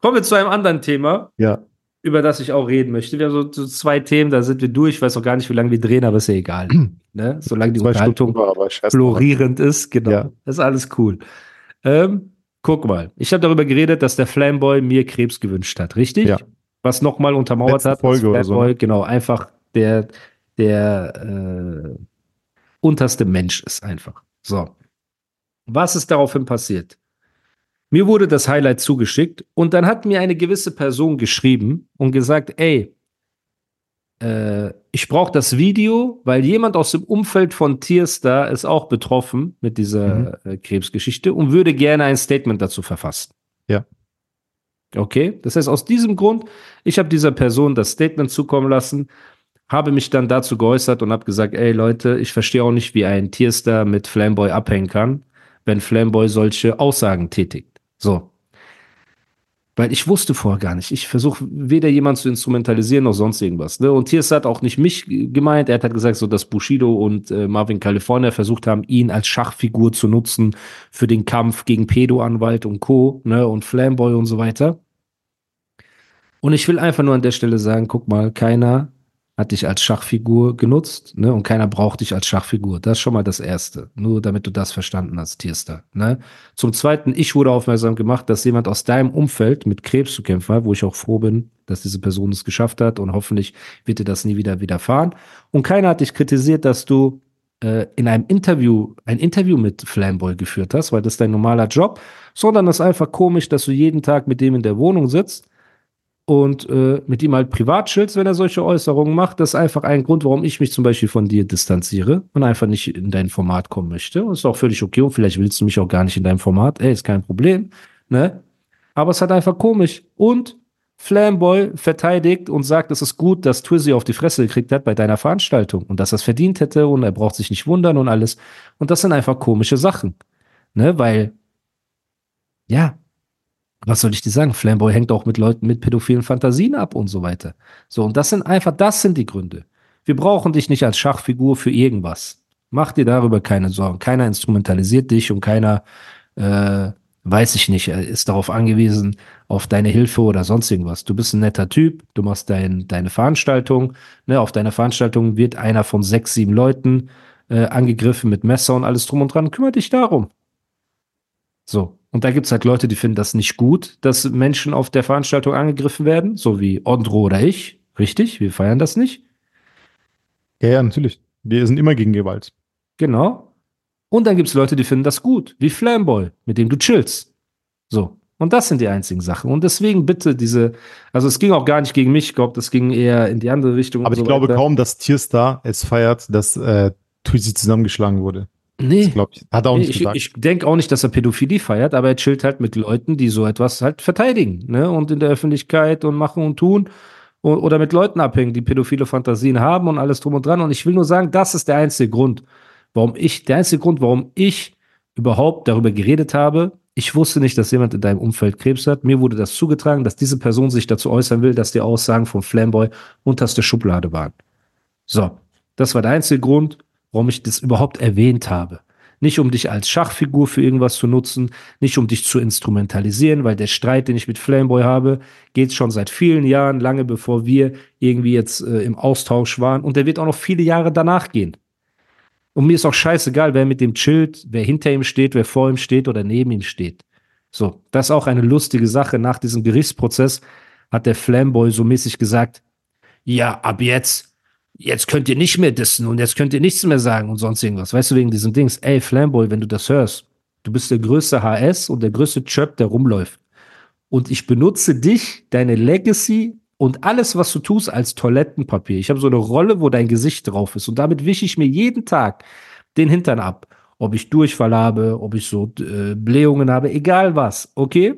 Kommen wir zu einem anderen Thema, Ja. über das ich auch reden möchte. Wir haben so, so zwei Themen, da sind wir durch. Ich weiß auch gar nicht, wie lange wir drehen, aber ist ja egal. ne? Solange die Zwei Unterhaltung war, florierend ist, genau. Ja. Das ist alles cool. Ähm, guck mal, ich habe darüber geredet, dass der Flamboy mir Krebs gewünscht hat, richtig? Ja. Was nochmal untermauert Letzte hat, Folge oder so, Flamboy, ne? genau, einfach der, der äh, unterste Mensch ist einfach. So. Was ist daraufhin passiert? Mir wurde das Highlight zugeschickt und dann hat mir eine gewisse Person geschrieben und gesagt, ey, äh, ich brauche das Video, weil jemand aus dem Umfeld von Tierstar ist auch betroffen mit dieser äh, Krebsgeschichte und würde gerne ein Statement dazu verfassen. Ja. Okay, das heißt, aus diesem Grund, ich habe dieser Person das Statement zukommen lassen, habe mich dann dazu geäußert und habe gesagt, ey Leute, ich verstehe auch nicht, wie ein Tierstar mit Flamboy abhängen kann, wenn Flamboy solche Aussagen tätigt. So. Weil ich wusste vorher gar nicht. Ich versuche weder jemanden zu instrumentalisieren noch sonst irgendwas. Ne? Und Tierstar hat auch nicht mich gemeint. Er hat gesagt, so dass Bushido und äh, Marvin California versucht haben, ihn als Schachfigur zu nutzen für den Kampf gegen Pedo-Anwalt und Co. Ne? und Flamboy und so weiter. Und ich will einfach nur an der Stelle sagen, guck mal, keiner hat dich als Schachfigur genutzt, ne? Und keiner braucht dich als Schachfigur. Das ist schon mal das Erste. Nur damit du das verstanden hast, Tierstar, ne? Zum Zweiten, ich wurde aufmerksam gemacht, dass jemand aus deinem Umfeld mit Krebs zu kämpfen hat, wo ich auch froh bin, dass diese Person es geschafft hat und hoffentlich wird dir das nie wieder widerfahren. Und keiner hat dich kritisiert, dass du äh, in einem Interview, ein Interview mit Flamboy geführt hast, weil das dein normaler Job, sondern es ist einfach komisch, dass du jeden Tag mit dem in der Wohnung sitzt und äh, mit ihm halt privat chillst, wenn er solche Äußerungen macht. Das ist einfach ein Grund, warum ich mich zum Beispiel von dir distanziere und einfach nicht in dein Format kommen möchte. Und ist auch völlig okay und vielleicht willst du mich auch gar nicht in deinem Format. Ey, ist kein Problem, ne? Aber es ist halt einfach komisch. Und Flamboy verteidigt und sagt, es ist gut, dass Twizzy auf die Fresse gekriegt hat bei deiner Veranstaltung und dass er es verdient hätte und er braucht sich nicht wundern und alles. Und das sind einfach komische Sachen, ne? Weil, ja, was soll ich dir sagen? Flamboy hängt auch mit Leuten mit pädophilen Fantasien ab und so weiter. So, und das sind einfach, das sind die Gründe. Wir brauchen dich nicht als Schachfigur für irgendwas. Mach dir darüber keine Sorgen. Keiner instrumentalisiert dich und keiner, äh, weiß ich nicht, äh, ist darauf angewiesen, auf deine Hilfe oder sonst irgendwas. Du bist ein netter Typ, du machst dein, deine Veranstaltung. Ne, auf deiner Veranstaltung wird einer von sechs, sieben Leuten äh, angegriffen mit Messer und alles drum und dran. Kümmere dich darum. So. Und da gibt's halt Leute, die finden das nicht gut, dass Menschen auf der Veranstaltung angegriffen werden, so wie Ondro oder ich. Richtig, wir feiern das nicht. Ja, ja, natürlich. Wir sind immer gegen Gewalt. Genau. Und dann gibt's Leute, die finden das gut, wie Flamboy, mit dem du chillst. So. Und das sind die einzigen Sachen. Und deswegen bitte diese, also es ging auch gar nicht gegen mich, ich glaube, das ging eher in die andere Richtung. Aber ich so glaube weiter. kaum, dass Tierstar es feiert, dass äh, Twizy zusammengeschlagen wurde. Nee. Das glaub ich. Hat er auch nicht ich, gesagt. ich denke auch nicht, dass er Pädophilie feiert, aber er chillt halt mit Leuten, die so etwas halt verteidigen, ne? Und in der Öffentlichkeit und machen und tun. O- Oder mit Leuten abhängen, die pädophile Fantasien haben und alles drum und dran. Und ich will nur sagen, das ist der einzige Grund, warum ich, der einzige Grund, warum ich überhaupt darüber geredet habe. Ich wusste nicht, dass jemand in deinem Umfeld Krebs hat. Mir wurde das zugetragen, dass diese Person sich dazu äußern will, dass die Aussagen von Flamboy unterste Schublade waren. So, das war der einzige Grund, warum ich das überhaupt erwähnt habe. Nicht um dich als Schachfigur für irgendwas zu nutzen, nicht um dich zu instrumentalisieren, weil der Streit, den ich mit Flameboy habe, geht schon seit vielen Jahren, lange bevor wir irgendwie jetzt äh, im Austausch waren. Und der wird auch noch viele Jahre danach gehen. Und mir ist auch scheißegal, wer mit dem chillt, wer hinter ihm steht, wer vor ihm steht oder neben ihm steht. So, das ist auch eine lustige Sache. Nach diesem Gerichtsprozess hat der Flamboy so mäßig gesagt, ja, ab jetzt, jetzt könnt ihr nicht mehr dissen und jetzt könnt ihr nichts mehr sagen und sonst irgendwas. Weißt du, wegen diesen Dings, ey, Flamboy, wenn du das hörst, du bist der größte HS und der größte Chöp, der rumläuft. Und ich benutze dich, deine Legacy und alles, was du tust, als Toilettenpapier. Ich habe so eine Rolle, wo dein Gesicht drauf ist. Und damit wische ich mir jeden Tag den Hintern ab. Ob ich Durchfall habe, ob ich so äh, Blähungen habe, egal was, okay?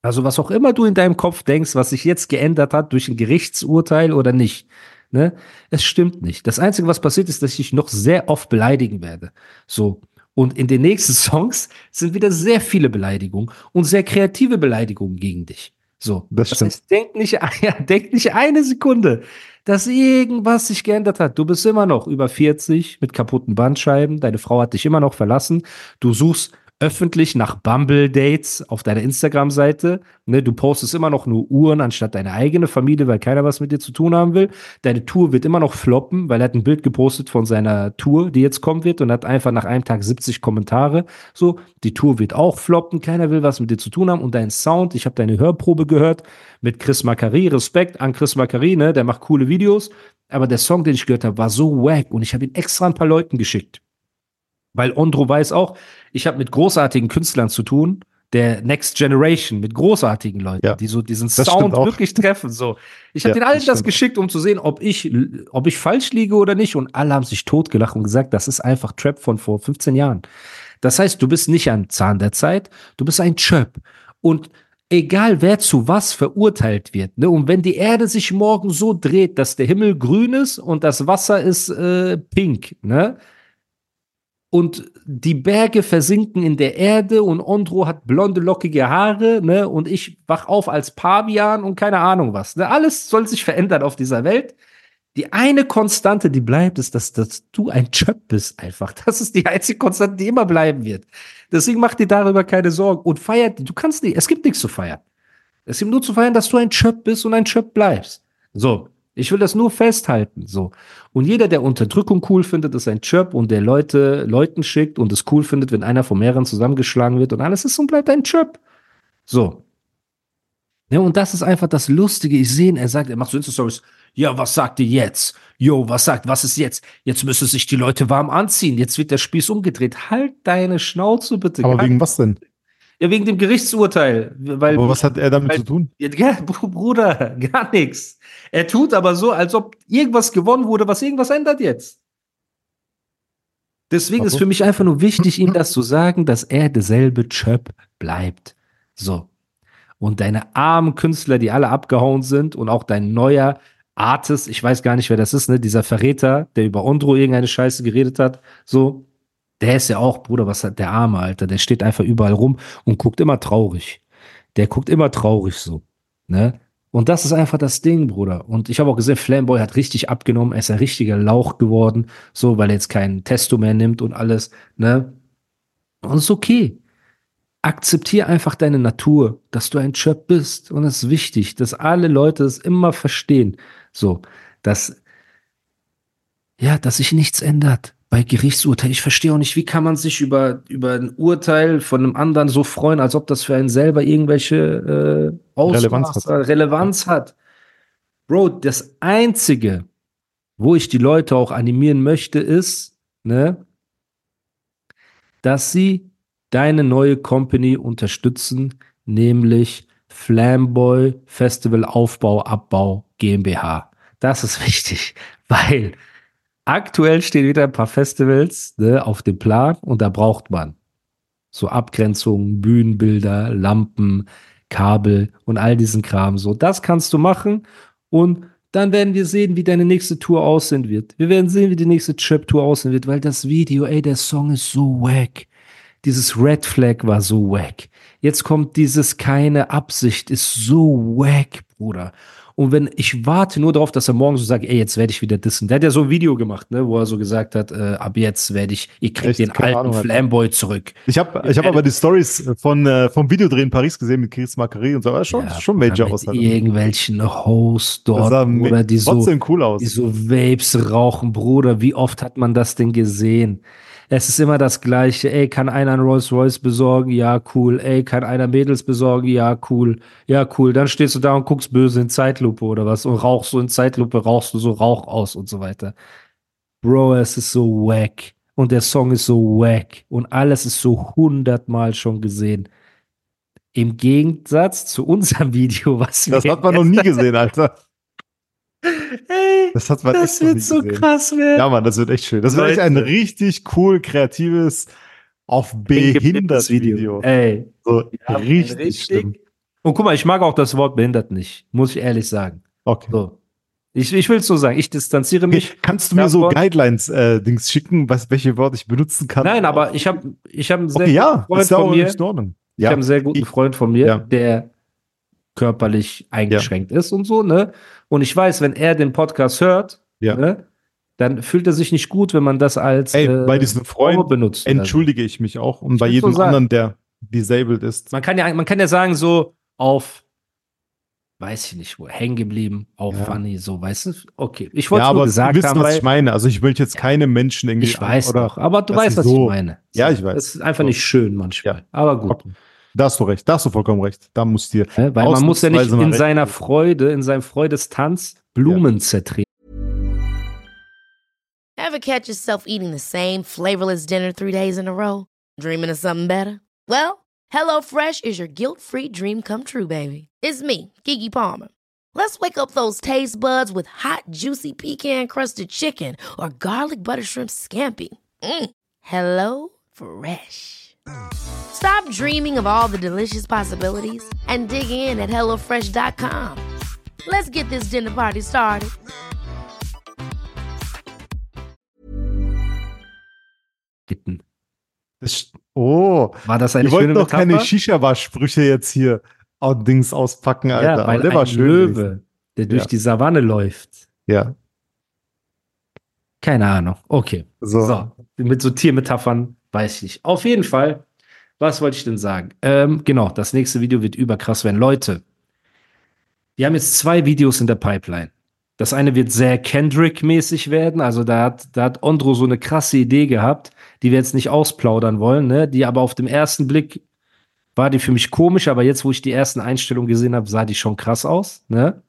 Also was auch immer du in deinem Kopf denkst, was sich jetzt geändert hat durch ein Gerichtsurteil oder nicht. Ne? Es stimmt nicht. Das Einzige, was passiert, ist, dass ich dich noch sehr oft beleidigen werde. So. Und in den nächsten Songs sind wieder sehr viele Beleidigungen und sehr kreative Beleidigungen gegen dich. So. Das Das stimmt. heißt, denk nicht, ja, denk nicht eine Sekunde, dass irgendwas sich geändert hat. Du bist immer noch über 40 mit kaputten Bandscheiben. Deine Frau hat dich immer noch verlassen. Du suchst öffentlich nach Bumble-Dates auf deiner Instagram-Seite. Ne, du postest immer noch nur Uhren anstatt deine eigene Familie, weil keiner was mit dir zu tun haben will. Deine Tour wird immer noch floppen, weil er hat ein Bild gepostet von seiner Tour, die jetzt kommen wird und hat einfach nach einem Tag 70 Kommentare. So, die Tour wird auch floppen, keiner will was mit dir zu tun haben und dein Sound, ich habe deine Hörprobe gehört mit Chris Macari, Respekt an Chris Macari, ne, der macht coole Videos, aber der Song, den ich gehört habe, war so wack und ich habe ihn extra ein paar Leuten geschickt. Weil Ondro weiß auch, ich habe mit großartigen Künstlern zu tun, der Next Generation, mit großartigen Leuten, Ja, die so diesen Sound wirklich treffen. So. Ich habe Ja, den allen das das, geschickt, um zu sehen, ob ich, ob ich falsch liege oder nicht. Und alle haben sich totgelacht und gesagt, das ist einfach Trap von vor 15 Jahren. Das heißt, du bist nicht am Zahn der Zeit, du bist ein Chöp. Und egal wer zu was verurteilt wird, ne, und wenn die Erde sich morgen so dreht, dass der Himmel grün ist und das Wasser ist äh, pink, ne? Und die Berge versinken in der Erde und Ondro hat blonde, lockige Haare, ne? Und ich wach auf als Pavian und keine Ahnung was. Ne? Alles soll sich verändern auf dieser Welt. Die eine Konstante, die bleibt, ist, dass, dass du ein Chöp bist einfach. Das ist die einzige Konstante, die immer bleiben wird. Deswegen mach dir darüber keine Sorgen und feiert, du kannst nicht, es gibt nichts zu feiern. Es gibt nur zu feiern, dass du ein Chöp bist und ein Chöp bleibst. So. Ich will das nur festhalten, so. Und jeder, der Unterdrückung cool findet, ist ein Chöp und der Leute, Leuten schickt und es cool findet, wenn einer von mehreren zusammengeschlagen wird und alles ist und bleibt ein Chöp. So. Ja, und das ist einfach das Lustige. Ich sehe ihn, er sagt, er macht so Insta-Stories. Ja, was sagt ihr jetzt? Jo, was sagt, was ist jetzt? Jetzt müssen sich die Leute warm anziehen. Jetzt wird der Spieß umgedreht. Halt deine Schnauze bitte. Aber Gar- wegen was denn? Ja, wegen dem Gerichtsurteil. Weil, Aber was hat er damit weil- zu tun? ja, ja, Br- Bruder, gar nichts. Er tut aber so, als ob irgendwas gewonnen wurde, was irgendwas ändert jetzt. Deswegen ist für mich einfach nur wichtig, ihm das zu sagen, dass er derselbe Chöp bleibt. So. Und deine armen Künstler, die alle abgehauen sind und auch dein neuer Artist, ich weiß gar nicht, wer das ist, ne, dieser Verräter, der über Ondro irgendeine Scheiße geredet hat, so, der ist ja auch, Bruder, was hat der Arme, Alter, der steht einfach überall rum und guckt immer traurig. Der guckt immer traurig so, ne? Und das ist einfach das Ding, Bruder. Und ich habe auch gesehen, Flamboy hat richtig abgenommen, er ist ein richtiger Lauch geworden, so, weil er jetzt keinen Testo mehr nimmt und alles, ne? Und ist okay. Akzeptier einfach deine Natur, dass du ein Chöp bist. Und es ist wichtig, dass alle Leute es immer verstehen. So, dass, ja, dass sich nichts ändert bei Gerichtsurteil. Ich verstehe auch nicht, wie kann man sich über, über ein Urteil von einem anderen so freuen, als ob das für einen selber irgendwelche äh, Ausmaß, Relevanz hat. Relevanz hat. Bro, das Einzige, wo ich die Leute auch animieren möchte, ist, ne, dass sie deine neue Company unterstützen, nämlich Flamboy Festival Aufbau Abbau GmbH. Das ist wichtig, weil aktuell stehen wieder ein paar Festivals ne, auf dem Plan und da braucht man so Abgrenzungen, Bühnenbilder, Lampen, Kabel und all diesen Kram. So, das kannst du machen und dann werden wir sehen, wie deine nächste Tour aussehen wird. Wir werden sehen, wie die nächste Trap-Tour aussehen wird, weil das Video, ey, der Song ist so wack. Dieses Red Flag war so wack. Jetzt kommt dieses keine Absicht, ist so wack, Bruder. Und wenn ich warte nur darauf, dass er morgen so sagt, ey, jetzt werde ich wieder dissen. Der hat ja so ein Video gemacht, ne, wo er so gesagt hat, äh, ab jetzt werde ich, ihr kriegt Echt? den Keine alten Ahnung. Flamboy zurück. Ich habe ich hab aber die Stories von, äh, vom Videodreh in Paris gesehen mit Chris Macari und so. Aber schon, Ja, schon Major aus. Irgendwelchen Hosts Das dort, oder die so, cool aus. die so Vapes rauchen, Bruder. Wie oft hat man das denn gesehen? Es ist immer das Gleiche. Ey, kann einer ein Rolls Royce besorgen? Ja, cool. Ey, kann einer Mädels besorgen? Ja, cool. Ja, cool. Dann stehst du da und guckst böse in Zeitlupe oder was und rauchst so in Zeitlupe, rauchst du so Rauch aus und so weiter. Bro, es ist so wack. Und der Song ist so wack. Und alles ist so hundertmal schon gesehen. Im Gegensatz zu unserem Video, was Das wir hat man noch nie gesehen, Alter. Das hat man das wird so gesehen. krass werden. Ja, Mann, das wird echt schön. Das wird echt ein richtig cool, kreatives, auf behindert Video. Ey, So ein richtig, schlimm. Und guck mal, ich mag auch das Wort behindert nicht, muss ich ehrlich sagen. Okay. So. Ich, ich will es so sagen, ich distanziere mich. Okay, Kannst du mir so davon. Guidelines-Dings schicken, was, welche Wörter ich benutzen kann? Nein, aber ich habe ich hab einen sehr Okay, ja, guten Freund ist ja von mir. nicht in Ordnung. Ich Ja, habe einen sehr guten Freund von mir, Ja. der körperlich eingeschränkt ist und so, ne? Und ich weiß, wenn er den Podcast hört, Ja. ne, dann fühlt er sich nicht gut, wenn man das als Ey, äh, bei diesem Freund benutzt. entschuldige ich mich auch und bei würd so jedem sagen. anderen, der disabled ist. Man kann ja, man kann ja sagen, so auf, weiß ich nicht, wo, hängen geblieben, auf Ja. funny, so, weißt du? Okay, ich wollte Ja, es nur aber gesagt du wisst, haben, was ich meine. Also ich will jetzt keine Menschen irgendwie. ich weiß oder, doch, aber du weißt, was so- ich meine. Ja, ich weiß. Das ist einfach So. nicht schön manchmal. Ja. Aber gut. Okay. Da hast du recht, da hast du vollkommen recht. Da musst du dir. Ne? Weil man muss ja nicht in seiner. Freude, in seinem Freudestanz Blumen zertreten. Ever catch yourself eating the same flavorless dinner three days in a row? Dreaming of something better? Well, HelloFresh is your guilt free dream come true, baby. It's me, Kiki Palmer. Let's wake up those taste buds with hot, juicy pecan crusted chicken or garlic butter shrimp scampi. Mm. Hello Fresh. Stop dreaming of all the delicious possibilities and dig in at HelloFresh.com. Let's get this dinner party started. Das, oh, War das eine ihr wollt schöne doch keine Metapher? Shisha-Bar-Sprüche jetzt hier Dings auspacken, Alter. Ja, weil Aber der war schön. Löwe, der durch Ja. die Savanne läuft. Ja. Keine Ahnung. Okay. So. So, mit so Tiermetaphern weiß ich nicht. Auf jeden Fall, was wollte ich denn sagen? Ähm, genau, das nächste Video wird überkrass werden. Leute, wir haben jetzt zwei Videos in der Pipeline. Das eine wird sehr Kendrick-mäßig werden. Also da hat, da hat Ondro so eine krasse Idee gehabt, die wir jetzt nicht ausplaudern wollen, ne? die aber auf dem ersten Blick war die für mich komisch, aber jetzt, wo ich die ersten Einstellungen gesehen habe, sah die schon krass aus. Ne?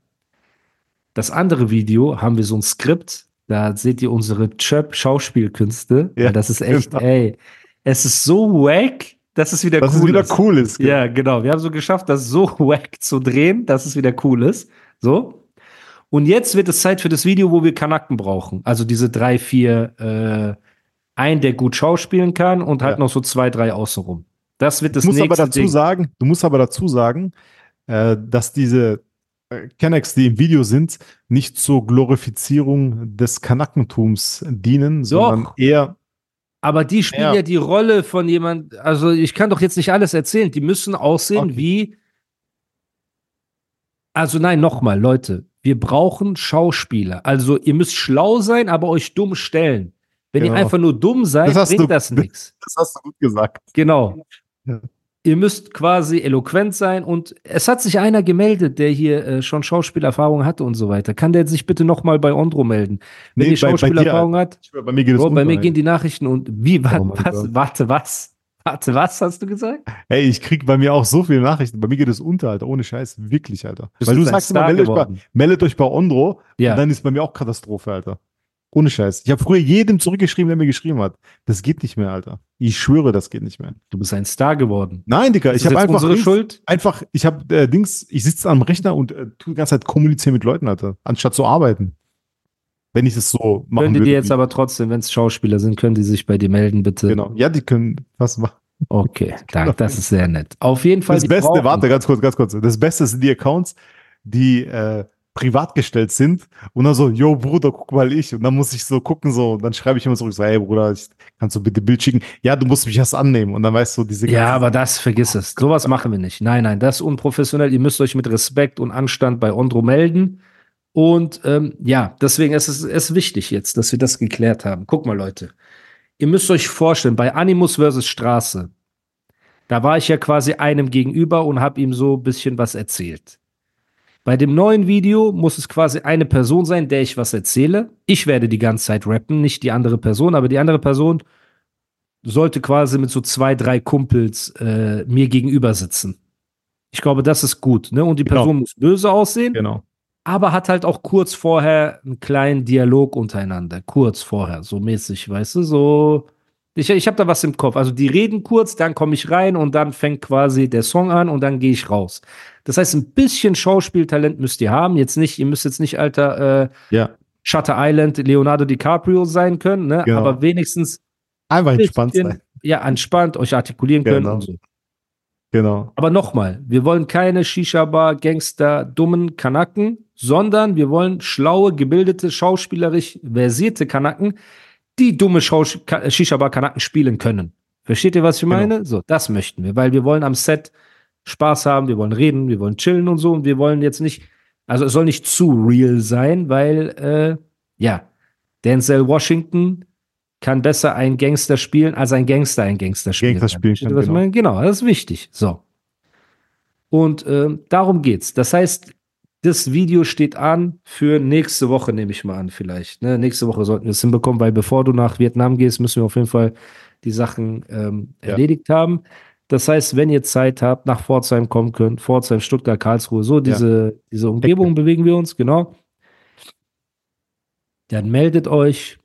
Das andere Video haben wir so ein Skript, da seht ihr unsere Chöp-Schauspielkünste. Ja, Ja, das ist echt, genau. ey, es ist so wack, dass es wieder Dass cool es wieder ist. cool ist. Ja, genau. Wir haben so geschafft, das so wack zu drehen, dass es wieder cool ist. So. Und jetzt wird es Zeit für das Video, wo wir Kanaken brauchen. Also diese drei, vier, äh, ein, der gut schauspielen kann und halt Ja. noch so zwei, drei außenrum. Das wird das Du musst aber nächste dazu Ding. sagen, du musst aber dazu sagen, äh, dass diese Kennex, die im Video sind, nicht zur Glorifizierung des Kanakentums dienen, sondern eher Aber die spielen Ja. die Rolle von jemand, also ich kann doch jetzt nicht alles erzählen. Die müssen aussehen Okay. wie. Also nein, nochmal, Leute, wir brauchen Schauspieler. Also ihr müsst schlau sein, aber euch dumm stellen. Wenn Genau. ihr einfach nur dumm seid, Das bringt du- das nichts. Das hast du gut gesagt. Genau. Ja. Ihr müsst quasi eloquent sein und es hat sich einer gemeldet, der hier äh, schon Schauspielerfahrung hatte und so weiter. Kann der sich bitte nochmal bei Ondro melden? Wenn Nee, ihr bei- bei Schauspielerfahrung hat, Bei mir geht Bro, bei unter, mir gehen die Nachrichten und wie, wa, Oh was, warte, was? Warte, was hast du gesagt? Ey, ich krieg bei mir auch so viele Nachrichten. Bei mir geht es unter, Alter. Ohne Scheiß. Wirklich, Alter. Bist Weil du sagst immer, meldet euch, bei, meldet euch bei Ondro. Ja. Und dann ist bei mir auch Katastrophe, Alter. Ohne Scheiß. Ich habe früher jedem zurückgeschrieben, der mir geschrieben hat. Das geht nicht mehr, Alter. Ich schwöre, das geht nicht mehr. Du bist ein Star geworden. Nein, Digga, ich habe einfach unsere Dings- Schuld? einfach, ich habe äh, Dings, ich sitze am Rechner und äh, tu die ganze Zeit kommunizieren mit Leuten, Alter, anstatt zu arbeiten. Wenn ich es so machen Können die würde. dir jetzt aber trotzdem, wenn es Schauspieler sind, können die sich bei dir melden, bitte? genau. Ja, die können was machen. Okay, danke, das ist sehr nett. Auf jeden Fall. Das Beste, brauchen- warte, ganz kurz, ganz kurz. Das Beste sind die Accounts, die äh, privat gestellt sind und dann so, yo Bruder, guck mal ich. Und dann muss ich so gucken, so, und dann schreibe ich immer zurück, so, hey Bruder, ich, kannst du bitte Bild schicken? Ja, du musst mich erst annehmen. Und dann weißt du, diese Ja, aber das, vergiss es. Sowas machen wir nicht. Nein, nein, das ist unprofessionell. Ihr müsst euch mit Respekt und Anstand bei Ondro melden. Und ähm, ja, deswegen ist es ist wichtig jetzt, dass wir das geklärt haben. Guck mal, Leute. Ihr müsst euch vorstellen, bei Animus versus Straße, da war ich ja quasi einem gegenüber und habe ihm so ein bisschen was erzählt. Bei dem neuen Video muss es quasi eine Person sein, der ich was erzähle. Ich werde die ganze Zeit rappen, nicht die andere Person, aber die andere Person sollte quasi mit so zwei, drei Kumpels äh, mir gegenüber sitzen. Ich glaube, das ist gut. Ne? Und die Genau. Person muss böse aussehen, Genau. aber hat halt auch kurz vorher einen kleinen Dialog untereinander. Kurz vorher, so mäßig, weißt du, so. Ich, ich habe da was im Kopf. Also die reden kurz, dann komme ich rein und dann fängt quasi der Song an und dann gehe ich raus. Das heißt, ein bisschen Schauspieltalent müsst ihr haben. Jetzt nicht, ihr müsst jetzt nicht, Alter, äh, Ja. Shutter Island Leonardo DiCaprio sein können, ne? Genau. aber wenigstens Einfach entspannt bisschen, sein. Ja, entspannt, euch artikulieren können Genau. und so. Genau. Aber nochmal, wir wollen keine Shisha-Bar, Gangster, dummen Kanaken, sondern wir wollen schlaue, gebildete, schauspielerisch versierte Kanaken, die dumme Ka- Shisha-Bar-Kanaken spielen können. Versteht ihr, was ich Genau. meine? So, das möchten wir, weil wir wollen am Set Spaß haben, wir wollen reden, wir wollen chillen und so und wir wollen jetzt nicht, also es soll nicht zu real sein, weil, äh, ja, Denzel Washington kann besser einen Gangster spielen, als ein Gangster einen Gangster spielen Gangster spielen kann, was ich genau. Genau, das ist wichtig. So. Und ähm, darum geht's. Das heißt, das Video steht an für nächste Woche, nehme ich mal an, vielleicht. Ne? Nächste Woche sollten wir es hinbekommen, weil bevor du nach Vietnam gehst, müssen wir auf jeden Fall die Sachen ähm, Ja. erledigt haben. Das heißt, wenn ihr Zeit habt, nach Pforzheim kommen könnt, Pforzheim, Stuttgart, Karlsruhe, so diese, diese Umgebung bewegen wir uns, genau. Dann meldet euch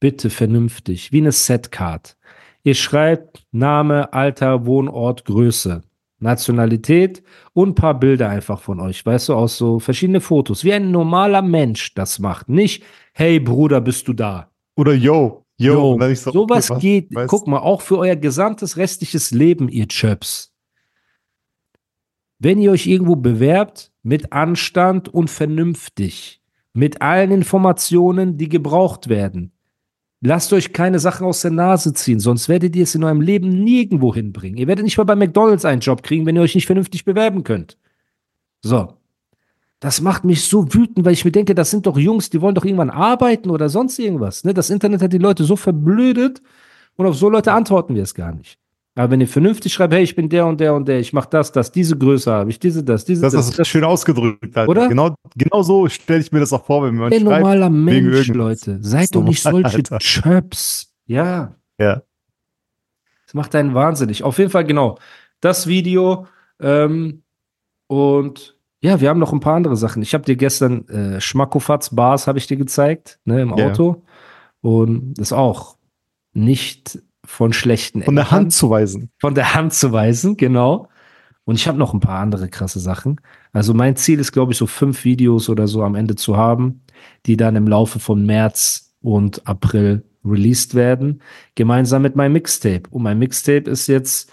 bitte vernünftig, wie eine Setcard. Ihr schreibt Name, Alter, Wohnort, Größe, Nationalität und ein paar Bilder einfach von euch, weißt du, aus so verschiedene Fotos, wie ein normaler Mensch das macht. Nicht, hey Bruder, bist du da? Oder yo, yo. Ich so, sowas okay, was? geht, Weißt- guck mal, auch für euer gesamtes restliches Leben, ihr Chöps. Wenn ihr euch irgendwo bewerbt, mit Anstand und vernünftig, mit allen Informationen, die gebraucht werden, lasst euch keine Sachen aus der Nase ziehen, sonst werdet ihr es in eurem Leben nirgendwo hinbringen. Ihr werdet nicht mal bei McDonalds einen Job kriegen, wenn ihr euch nicht vernünftig bewerben könnt. So. Das macht mich so wütend, weil ich mir denke, das sind doch Jungs, die wollen doch irgendwann arbeiten oder sonst irgendwas. Ne? Das Internet hat die Leute so verblödet und auf so Leute antworten wir es gar nicht. Aber wenn ihr vernünftig schreibt, hey, ich bin der und der und der, ich mache das, das, diese Größe habe ich, diese, das, diese, Das das, ist schön ausgedrückt, Alter. Oder? Genau, genau so stelle ich mir das auch vor, wenn man ein normaler Mensch. Leute. Seid doch nicht solche Alter. Chöps. Ja. Ja. Das macht einen wahnsinnig. Auf jeden Fall, genau. Das Video. Ähm, und ja, wir haben noch ein paar andere Sachen. Ich habe dir gestern äh, Schmackofatz Bars habe ich dir gezeigt, ne, im. Auto. Und das auch nicht von schlechten Von der Hand zu weisen. von der Hand zu weisen, genau. Und ich habe noch ein paar andere krasse Sachen. Also mein Ziel ist, glaube ich, so fünf Videos oder so am Ende zu haben, die dann im Laufe von März und April released werden, gemeinsam mit meinem Mixtape. Und mein Mixtape ist jetzt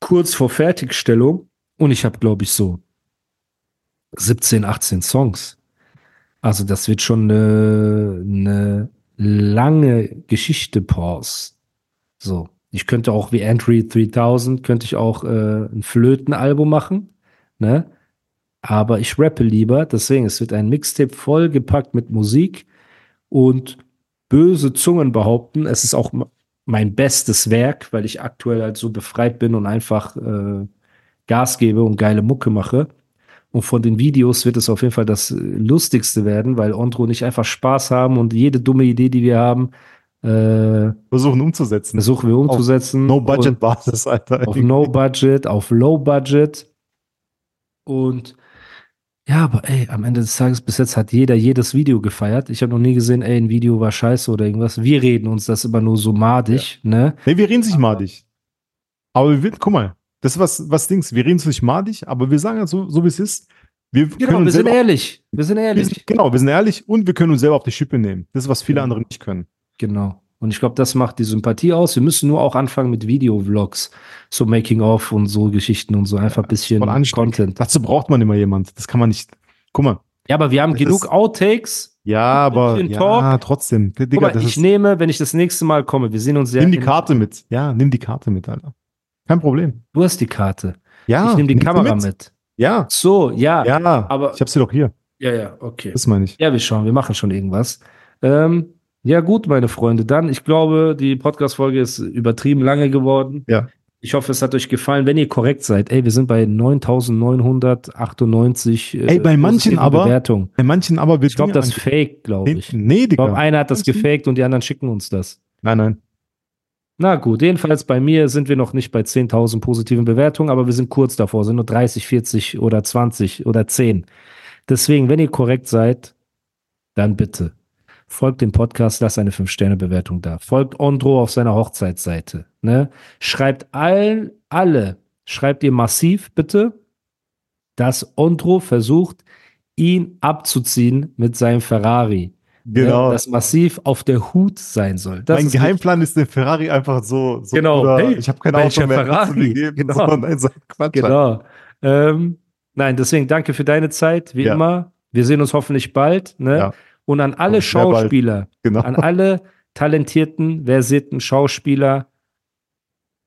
kurz vor Fertigstellung und ich habe, glaube ich, so 17, 18 Songs. Also das wird schon eine, eine lange Geschichte, Pause. So. Ich könnte auch wie Entry 3000, könnte ich auch äh, ein Flötenalbum machen, ne? Aber ich rappe lieber, deswegen, es wird ein Mixtape vollgepackt mit Musik und böse Zungen behaupten, es ist auch mein bestes Werk, weil ich aktuell halt so befreit bin und einfach äh, Gas gebe und geile Mucke mache. Und von den Videos wird es auf jeden Fall das äh, Lustigste werden, weil Ondro nicht einfach Spaß haben und jede dumme Idee, die wir haben, äh, Versuchen umzusetzen. versuchen wir umzusetzen. No-Budget-Basis, Alter. Auf No Budget, auf Low Budget. Und ja, aber ey, am Ende des Tages bis jetzt hat jeder jedes Video gefeiert. Ich habe noch nie gesehen, ey, ein Video war scheiße oder irgendwas. Wir reden uns das immer nur so madig, ne? Nee, wir reden sich madig. Aber wir, guck mal, das ist was, was Dings. Wir reden es nicht madig, aber wir sagen es so, so wie es ist. Wir Genau, wir uns sind ehrlich. Wir sind wir ehrlich. sind, genau, wir sind ehrlich und wir können uns selber auf die Schippe nehmen. Das ist, was viele Ja. andere nicht können. Genau. Und ich glaube, das macht die Sympathie aus. Wir müssen nur auch anfangen mit Video-Vlogs, so Making-of und so Geschichten und so einfach ein bisschen. Content. Dazu braucht man immer jemand. Das kann man nicht. Guck mal. Ja, aber wir haben genug Outtakes. Ja, aber ja, trotzdem. Digga, mal, ich nehme, wenn ich das nächste Mal komme, wir sehen uns ja. nimm die Karte mit. Ja, nimm die Karte mit, Alter. Kein Problem. Du hast die Karte. Ja, ich nehme die nimm Kamera mit. Ja, So, ja. ja. aber- ich hab sie doch hier. Ja, ja, okay. Das meine ich. Ja, wir schauen, wir machen schon irgendwas. Ähm, ja, gut, meine Freunde. Dann, ich glaube, die Podcast-Folge ist übertrieben lange geworden. Ja. Ich hoffe, es hat euch gefallen. Wenn ihr korrekt seid, ey, wir sind bei 9998 äh, Ey, bei manchen aber Bewertungen. Bei manchen aber wird Ich glaube, das ist fake, glaube ich. Nee, nee, Ich glaube, Digga. einer hat das gefaked und die anderen schicken uns das. Nein, nein. Na gut, jedenfalls bei mir sind wir noch nicht bei 10.000 positiven Bewertungen, aber wir sind kurz davor, sind nur 30, 40 oder 20 oder 10. Deswegen, wenn ihr korrekt seid, dann bitte folgt dem Podcast, lasst eine 5-Sterne-Bewertung da. Folgt Ondro auf seiner Hochzeitsseite. Ne? Schreibt allen, alle, schreibt ihr massiv bitte, dass Ondro versucht, ihn abzuziehen mit seinem Ferrari. Genau. Ne, das massiv auf der Hut sein soll. Das mein ist Geheimplan ist den Ferrari einfach so, so Genau. Bruder, Hey, ich habe kein welcher Auto mehr Ferrari? geben. Genau. So, nein, sag Quatsch. Genau. Ähm, nein, deswegen danke für deine Zeit, wie Ja. immer. Wir sehen uns hoffentlich bald. Ne? Ja. Und an alle Und. Schauspieler, Genau. an alle talentierten, versierten Schauspieler,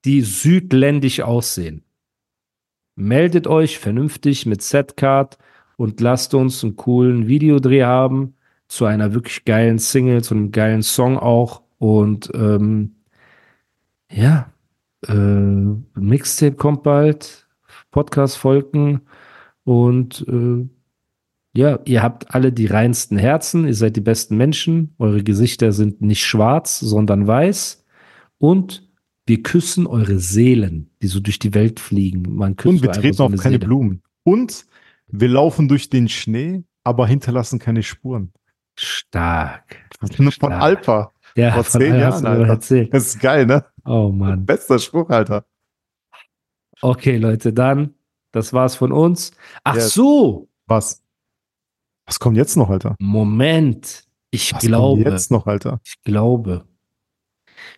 die südländisch aussehen. Meldet euch vernünftig mit Setcard und lasst uns einen coolen Videodreh haben zu einer wirklich geilen Single, zu einem geilen Song auch. Und ähm, ja, äh, Mixtape kommt bald, Podcast folgen und äh, ja, ihr habt alle die reinsten Herzen, ihr seid die besten Menschen, eure Gesichter sind nicht schwarz, sondern weiß und wir küssen eure Seelen, die so durch die Welt fliegen. Man küsst Und wir treten so auf eine keine Seele. Blumen. Und wir laufen durch den Schnee, aber hinterlassen keine Spuren. Stark. Das ist nur von Stark. Alpha. Ja, Vor von zehn Jahren, Alter. erzählt. Das ist geil, ne? Oh Mann. Bester Spruch, Alter. Okay, Leute, dann, das war's von uns. Ach Yes. so, Was? Was kommt jetzt noch, Alter? Moment. Ich Was glaube, kommt jetzt noch, Alter? ich glaube.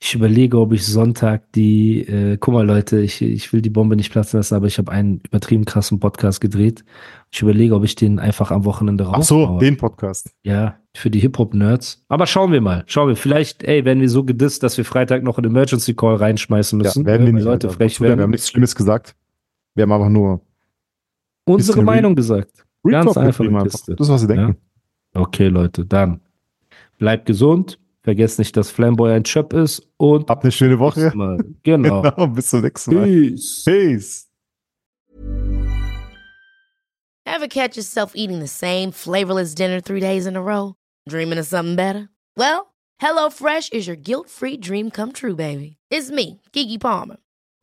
Ich überlege, ob ich Sonntag die, äh, guck mal Leute, ich, ich will die Bombe nicht platzen lassen, aber ich habe einen übertrieben krassen Podcast gedreht. Ich überlege, ob ich den einfach am Wochenende Ach so, den Podcast. Ja, für die Hip-Hop-Nerds. Aber schauen wir mal. Schauen wir. Vielleicht, ey, werden wir so gedisst, dass wir Freitag noch einen Emergency Call reinschmeißen Ja, müssen. werden wir nicht. Leute Alter. frech Wir haben werden. nichts Schlimmes gesagt. Wir haben einfach nur Unsere Meinung gesagt. Real Ganz Talk einfach Kiste. Das ist, was sie denken. Okay, Leute, dann bleibt gesund. Vergesst nicht, dass Flamboy ein Chöp ist und Habt eine schöne Woche. bis mal. Genau. Genau, bis zum nächsten Mal. Peace. Peace. Ever catch yourself eating the same flavorless dinner three days in a row? Dreaming of something better? Well, HelloFresh is your guilt free dream come true, baby. It's me, Kiki Palmer.